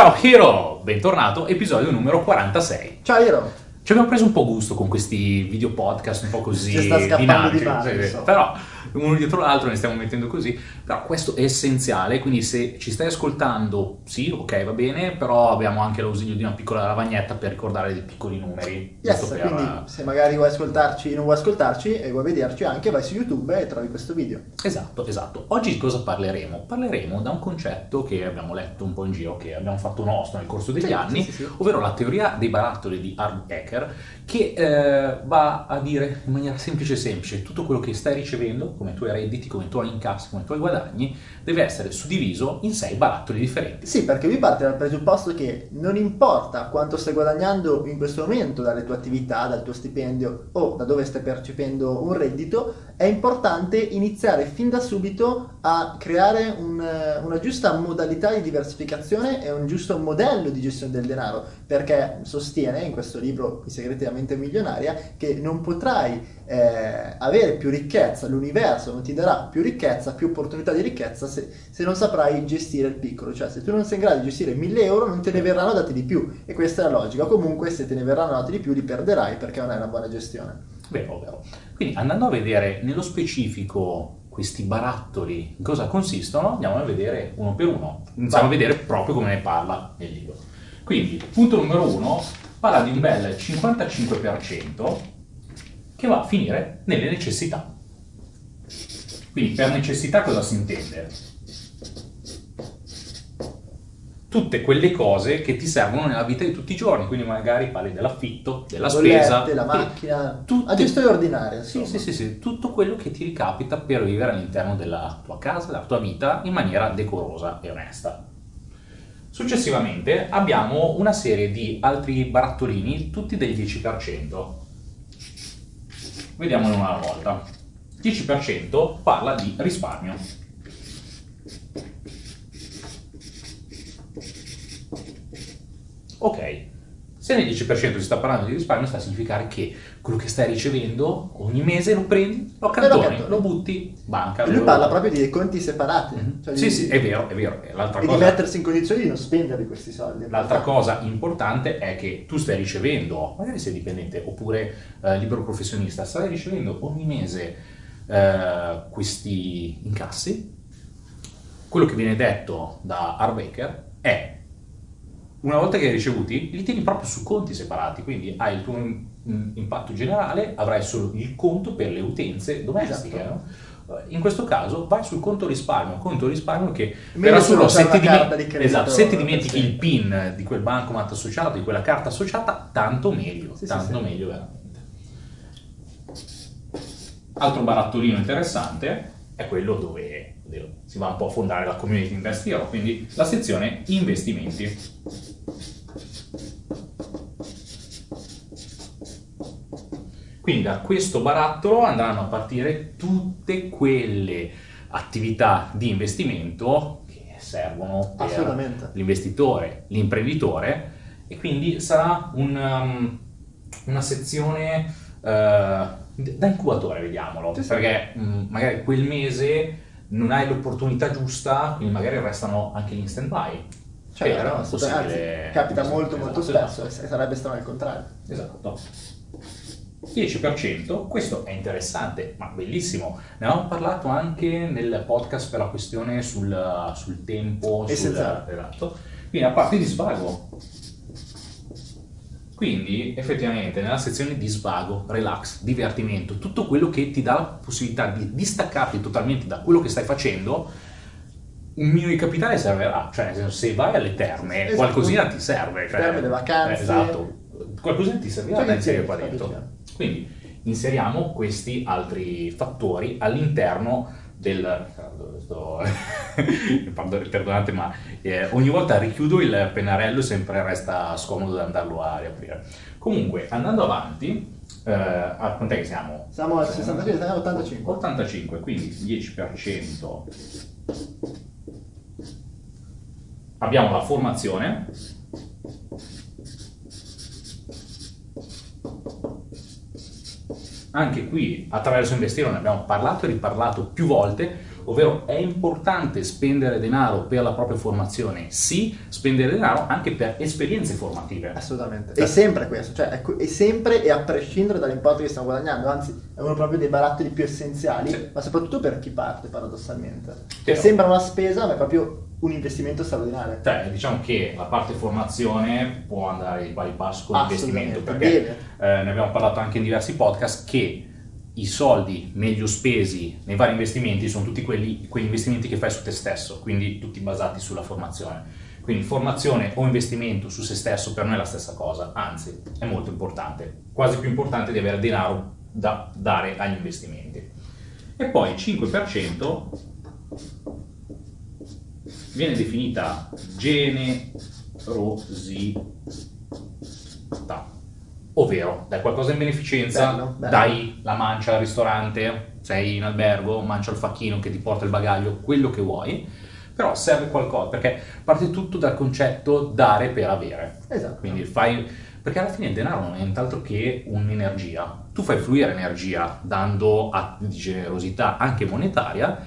Ciao Hero, bentornato, episodio numero 46. Ciao Hiro. Ci abbiamo preso un po' gusto con questi video podcast un po' così Ci sta scappando di mano, insomma. però uno dietro l'altro ne stiamo mettendo così, però questo è essenziale, quindi se ci stai ascoltando, sì, ok, va bene, però abbiamo anche l'ausilio di una piccola lavagnetta per ricordare dei piccoli numeri. Yes, per- quindi se magari vuoi ascoltarci, non vuoi ascoltarci e vuoi vederci anche, vai su YouTube e trovi questo video. Esatto, esatto. Oggi di cosa parleremo? Parleremo da un concetto che abbiamo letto un po' in giro, che abbiamo fatto nostro nel corso degli Sì, anni, sì, sì. ovvero la teoria dei barattoli di Art Becker, che eh, va a dire in maniera semplice semplice tutto quello che stai ricevendo, come i tuoi redditi, come i tuoi incassi, come i tuoi guadagni, deve essere suddiviso in sei barattoli differenti. Sì, perché lui parte dal presupposto che non importa quanto stai guadagnando in questo momento dalle tue attività, dal tuo stipendio o da dove stai percependo un reddito, è importante iniziare fin da subito a creare un, eh, una giusta modalità di diversificazione e un giusto modello di gestione del denaro, perché sostiene in questo libro I segreti della mente milionaria che non potrai eh, avere più ricchezza, l'universo non ti darà più ricchezza, più opportunità di ricchezza se, se non saprai gestire il piccolo, cioè se tu non sei in grado di gestire 1000 euro non te ne verranno dati di più e questa è la logica, comunque se te ne verranno dati di più li perderai perché non è una buona gestione. Vero, vero. Quindi andando a vedere nello specifico questi barattoli in cosa consistono, andiamo a vedere uno per uno. Iniziamo Vai. a vedere proprio come ne parla nel libro. Quindi, punto numero uno, parla di un bel 55% che va a finire nelle necessità. Quindi per necessità cosa si intende? Tutte quelle cose che ti servono nella vita di tutti i giorni, quindi magari parli dell'affitto, della Bollette, spesa, la sì. macchina, Tutte- a gestione ordinaria. Sì, sì, sì, sì, tutto quello che ti ricapita per vivere all'interno della tua casa, della tua vita, in maniera decorosa e onesta. Successivamente abbiamo una serie di altri barattolini, tutti del 10%. Vediamolo una volta. 10% parla di risparmio. Ok, se nel 10% si sta parlando di risparmio, sta a significare che quello che stai ricevendo ogni mese lo prendi, lo accantoni. lo butti, banca. E lui lo- parla proprio di conti separati. Mhm. cioè Sì, di- sì, è vero, è vero. L'altra E di cosa, mettersi in condizioni di non spendere questi soldi. l'altra cosa importante è che tu stai ricevendo, magari sei dipendente oppure eh, libero professionista, stai ricevendo ogni mese eh, questi incassi. Quello che viene detto da Arbecker è una volta che hai ricevuti, li tieni proprio su conti separati, quindi hai il tuo mm, impatto generale, avrai solo il conto per le utenze domestiche. Esatto. no? Eh, In questo caso vai sul conto risparmio, conto risparmio che verrà solo se ti, la dimen- carta di credito, esatto, se ti per dimentichi il. PIN di quel bancomat associato, di quella carta associata, tanto meglio, Sì, sì, tanto sì. meglio veramente. Altro barattolino interessante è quello dove si va un po' a fondare la community Invest Hero, quindi la sezione investimenti. Quindi da questo barattolo andranno a partire tutte quelle attività di investimento che servono per l'investitore, l'imprenditore e quindi sarà un, um, una sezione eh, da incubatore, vediamolo, Sì, sì. perché mh, magari quel mese non hai l'opportunità giusta, quindi magari restano anche in stand by. Cioè, Per no, possibile- capita esatto, molto molto esatto, spesso e sarebbe strano il contrario. Esatto. 10%, questo è interessante, ma bellissimo. Ne avevamo parlato anche nel podcast per la questione sul, sul tempo, sul, esatto. Quindi a parte di svago. Quindi effettivamente nella sezione di svago, relax, divertimento, tutto quello che ti dà la possibilità di distaccarti totalmente da quello che stai facendo, un minimo di capitale servirà, cioè nel senso se vai alle terme Esatto. qualcosina ti serve. Cioè, Terme, le vacanze. eh, esatto, qualcosina ti servirà Cioè, da inserire qua dentro. Quindi inseriamo questi altri fattori all'interno del... sto- Perdonate, ma eh, ogni volta richiudo il pennarello e sempre resta scomodo da andarlo a riaprire. Comunque, andando avanti, eh, a quant'è che siamo? Siamo al 65, siamo all'85. 85, quindi 10%. Abbiamo la formazione. Anche qui attraverso investire ne abbiamo parlato e riparlato più volte, ovvero è importante spendere denaro per la propria formazione, sì, spendere denaro anche per esperienze formative. Assolutamente. È sempre questo, cioè è, è sempre e a prescindere dall'importo che stiamo guadagnando, anzi è uno proprio dei barattoli più essenziali, sì. ma soprattutto per chi parte paradossalmente. Cioè, sembra una spesa, ma è proprio un investimento straordinario. Cioè, diciamo che la parte formazione può andare di pari passo con l'investimento, perché eh, ne abbiamo parlato anche in diversi podcast che i soldi meglio spesi nei vari investimenti sono tutti quelli, quegli investimenti che fai su te stesso, quindi tutti basati sulla formazione. Quindi formazione o investimento su se stesso per noi è la stessa cosa, anzi è molto importante, quasi più importante di avere denaro da dare agli investimenti. E poi il 5% viene definita generosità ovvero dai qualcosa in beneficenza, bello, bello. dai la mancia al ristorante, sei in albergo, mancia il facchino che ti porta il bagaglio, quello che vuoi, però serve qualcosa, perché parte tutto dal concetto dare per avere. Esatto. Quindi fai perché alla fine il denaro non è nient'altro che un'energia. Tu fai fluire energia dando atti di generosità anche monetaria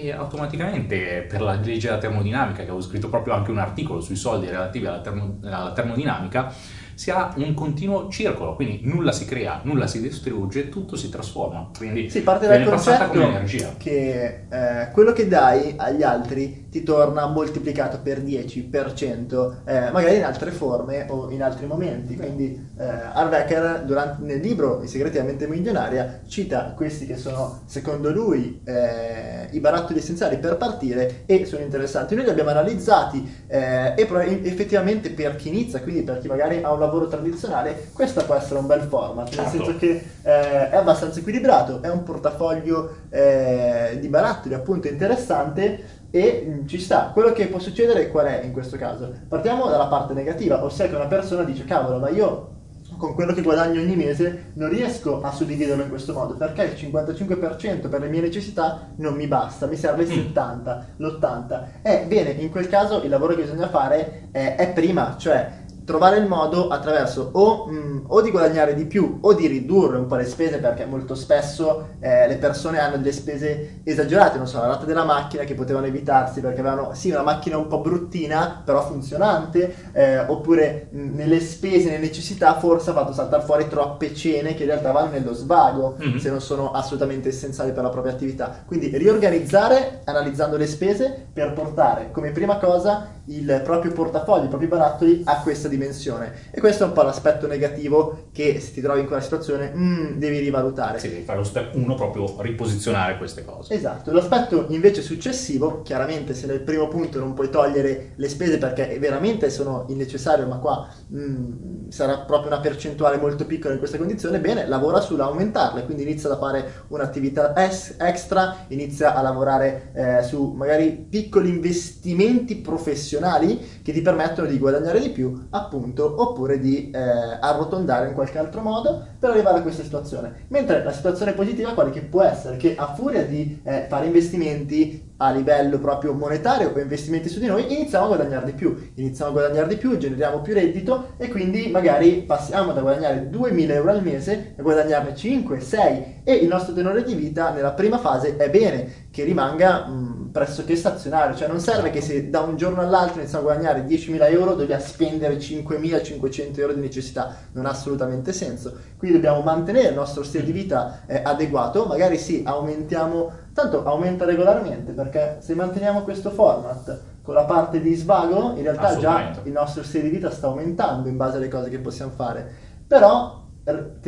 e automaticamente per la legge della termodinamica, che avevo scritto proprio anche un articolo sui soldi relativi alla, termo, alla termodinamica, si ha un continuo circolo, quindi nulla si crea, nulla si distrugge, tutto si trasforma. Quindi si parte dal concetto che eh, quello che dai agli altri ti torna moltiplicato per 10%, eh, magari in altre forme o in altri momenti. Quindi eh, durante, nel libro I segreti della mente milionaria cita questi che sono secondo lui eh, i barattoli essenziali per partire e sono interessanti. Noi li abbiamo analizzati eh, e effettivamente per chi inizia, quindi per chi magari ha un lavoro tradizionale, questo può essere un bel format, nel senso che eh, è abbastanza equilibrato, è un portafoglio eh, di barattoli appunto interessante e mm, ci sta. Quello che può succedere qual è in questo caso? Partiamo dalla parte negativa, ossia che una persona dice cavolo ma io con quello che guadagno ogni mese non riesco a suddividerlo in questo modo perché il 55% per le mie necessità non mi basta, mi serve il 70, mm. l'80. E bene, in quel caso il lavoro che bisogna fare è, è prima, cioè trovare il modo attraverso o, mh, mm, o, di guadagnare di più o di ridurre un po' le spese perché molto spesso eh, le persone hanno delle spese esagerate, non so, la rata della macchina che potevano evitarsi perché avevano sì una macchina un po' bruttina però funzionante eh, oppure mh, mm, nelle spese, nelle necessità forse ha fatto saltare fuori troppe cene che in realtà vanno nello svago mm-hmm. se non sono assolutamente essenziali per la propria attività. Quindi riorganizzare analizzando le spese per portare come prima cosa il proprio portafoglio, i propri barattoli a questa dimensione. E questo è un po' l'aspetto negativo che se ti trovi in quella situazione mm, devi rivalutare. Sì, devi fare lo step 1 proprio riposizionare queste cose. Esatto, l'aspetto invece successivo, chiaramente se nel primo punto non puoi togliere le spese perché veramente sono innecessarie, ma qua mm, sarà proprio una percentuale molto piccola in questa condizione, bene, lavora sull'aumentarle, quindi inizia a fare un'attività es- extra, inizia a lavorare eh, su magari piccoli investimenti professionali professionali che ti permettono di guadagnare di più, appunto, oppure di eh, arrotondare in qualche altro modo per arrivare a questa situazione. Mentre la situazione positiva quale che può essere? Che a furia di eh, fare investimenti a livello proprio monetario o investimenti su di noi, iniziamo a guadagnare di più, iniziamo a guadagnare di più, generiamo più reddito e quindi magari passiamo da guadagnare 2000 euro al mese a guadagnarne 5, 6 e il nostro tenore di vita nella prima fase è bene che rimanga mh, pressoché stazionario, cioè non serve che se da un giorno all'altro iniziamo a guadagnare 10.000 euro dobbiamo spendere 5.500 euro di necessità, non ha assolutamente senso, quindi dobbiamo mantenere il nostro stile di vita eh, adeguato, magari sì, aumentiamo tanto aumenta regolarmente perché se manteniamo questo format con la parte di svago, in realtà già il nostro stile di vita sta aumentando in base alle cose che possiamo fare. Però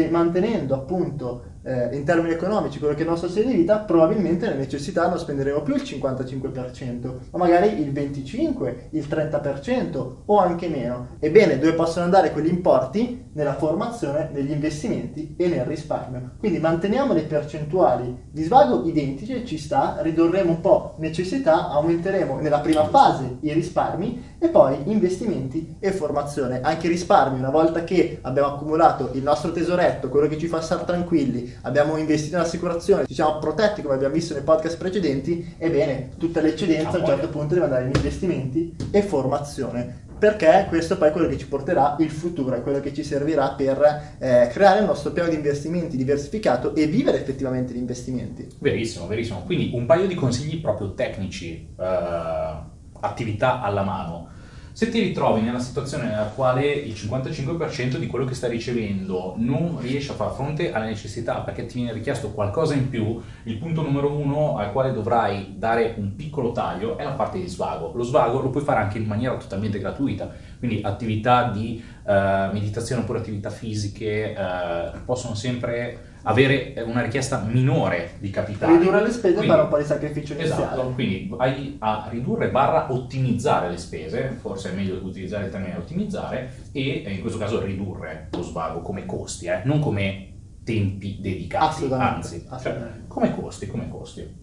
mantenendo appunto eh, in termini economici quello che è il nostro stile di vita, probabilmente le necessità non spenderemo più il 55%, ma magari il 25%, il 30% o anche meno. Ebbene, dove possono andare quegli importi? Nella formazione, negli investimenti e nel risparmio. Quindi manteniamo le percentuali di svago identiche, ci sta, ridurremo un po' necessità, aumenteremo nella prima fase i risparmi e poi investimenti e formazione. Anche risparmi, una volta che abbiamo accumulato il nostro tesoretto, quello che ci fa stare tranquilli, abbiamo investito in assicurazione, ci siamo protetti come abbiamo visto nei podcast precedenti, ebbene tutta l'eccedenza a un certo punto deve andare in investimenti e formazione. perché questo poi è quello che ci porterà il futuro, è quello che ci servirà per eh, creare il nostro piano di investimenti diversificato e vivere effettivamente gli investimenti. Verissimo, verissimo. Quindi un paio di consigli proprio tecnici, eh, attività alla mano se ti ritrovi nella situazione nella quale il 55% di quello che stai ricevendo non riesce a far fronte alle necessità perché ti viene richiesto qualcosa in più, il punto numero uno al quale dovrai dare un piccolo taglio è la parte di svago. Lo svago lo puoi fare anche in maniera totalmente gratuita, quindi attività di uh, meditazione oppure attività fisiche uh, possono sempre avere una richiesta minore di capitale. Ridurre le spese quindi, fare un po' di sacrificio iniziale. Esatto, quindi vai a ridurre barra ottimizzare le spese, forse è meglio utilizzare il termine ottimizzare, e in questo caso ridurre lo svago come costi, eh? non come tempi dedicati, assolutamente, anzi, cioè, assolutamente. Cioè, come costi, come costi.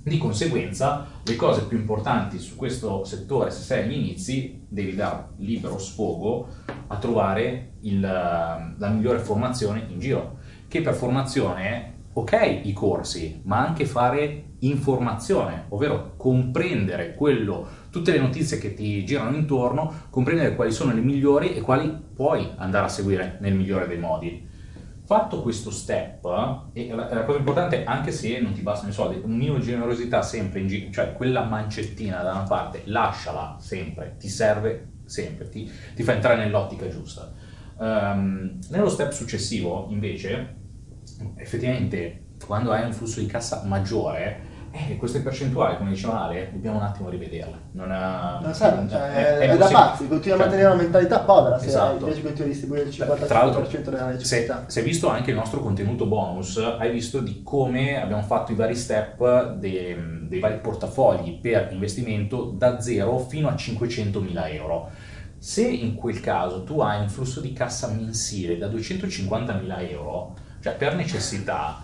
Di conseguenza, le cose più importanti su questo settore, se sei agli inizi, devi dare libero sfogo a trovare il, la migliore formazione in giro che per formazione, ok, i corsi, ma anche fare informazione, ovvero comprendere quello, tutte le notizie che ti girano intorno, comprendere quali sono le migliori e quali puoi andare a seguire nel migliore dei modi. Fatto questo step, e la, cosa importante, anche se non ti bastano i soldi, un di generosità sempre in giro, cioè quella mancettina da una parte, lasciala sempre, ti serve sempre, ti, ti fa entrare nell'ottica giusta. Um, nello step successivo, invece, effettivamente quando hai un flusso di cassa maggiore, eh, queste percentuali, come diceva Ale, dobbiamo un attimo rivederle. Non, ha, non serve, cioè, è, è, è, da pazzi, continua a cioè, mantenere una mentalità povera se esatto. invece continua a distribuire il 55% della necessità. Se, se hai visto anche il nostro contenuto bonus, hai visto di come abbiamo fatto i vari step dei, dei vari portafogli per investimento da 0 fino a 500.000 euro. Se in quel caso tu hai un flusso di cassa mensile da 250.000 euro, cioè per necessità,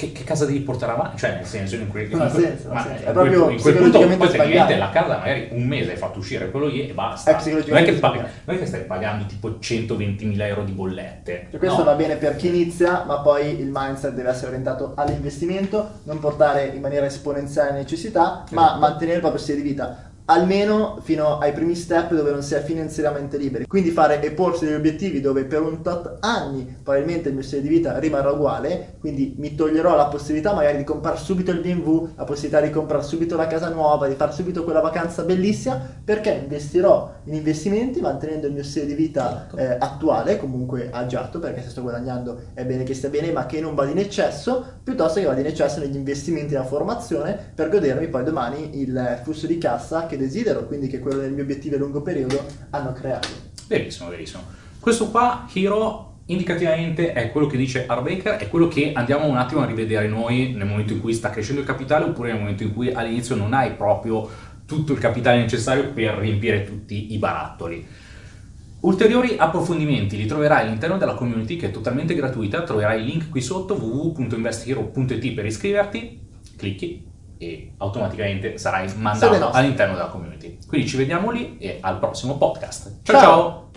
che, che, casa devi portare avanti? Cioè, nel senso, in quel, in quel, senso, ma senso. è proprio in quel punto poi praticamente la casa magari un mese hai fatto uscire quello lì e basta. non, è che paghi, non è che stai pagando tipo 120.000 euro di bollette. Cioè, questo no. va bene per chi inizia, ma poi il mindset deve essere orientato all'investimento, non portare in maniera esponenziale necessità, esatto. ma mantenere il proprio stile di vita almeno fino ai primi step dove non si è finanziariamente liberi. Quindi fare e porsi degli obiettivi dove per un tot anni probabilmente il mio stile di vita rimarrà uguale, quindi mi toglierò la possibilità magari di comprare subito il BMW, la possibilità di comprare subito la casa nuova, di fare subito quella vacanza bellissima, perché investirò in investimenti mantenendo il mio stile di vita certo. eh, attuale, comunque agiato, perché se sto guadagnando è bene che stia bene, ma che non vada in eccesso, piuttosto che vada in eccesso negli investimenti e nella formazione per godermi poi domani il flusso di cassa che desidero, quindi che quello dei miei obiettivi a lungo periodo hanno creato. Verissimo, verissimo. Questo qua, Hero, indicativamente è quello che dice Arbecker, è quello che andiamo un attimo a rivedere noi nel momento in cui sta crescendo il capitale oppure nel momento in cui all'inizio non hai proprio tutto il capitale necessario per riempire tutti i barattoli. Ulteriori approfondimenti li troverai all'interno della community che è totalmente gratuita, troverai il link qui sotto www.investhero.it per iscriverti, clicchi e automaticamente sarai mandato all'interno della community. Quindi ci vediamo lì e al prossimo podcast. ciao! ciao. ciao.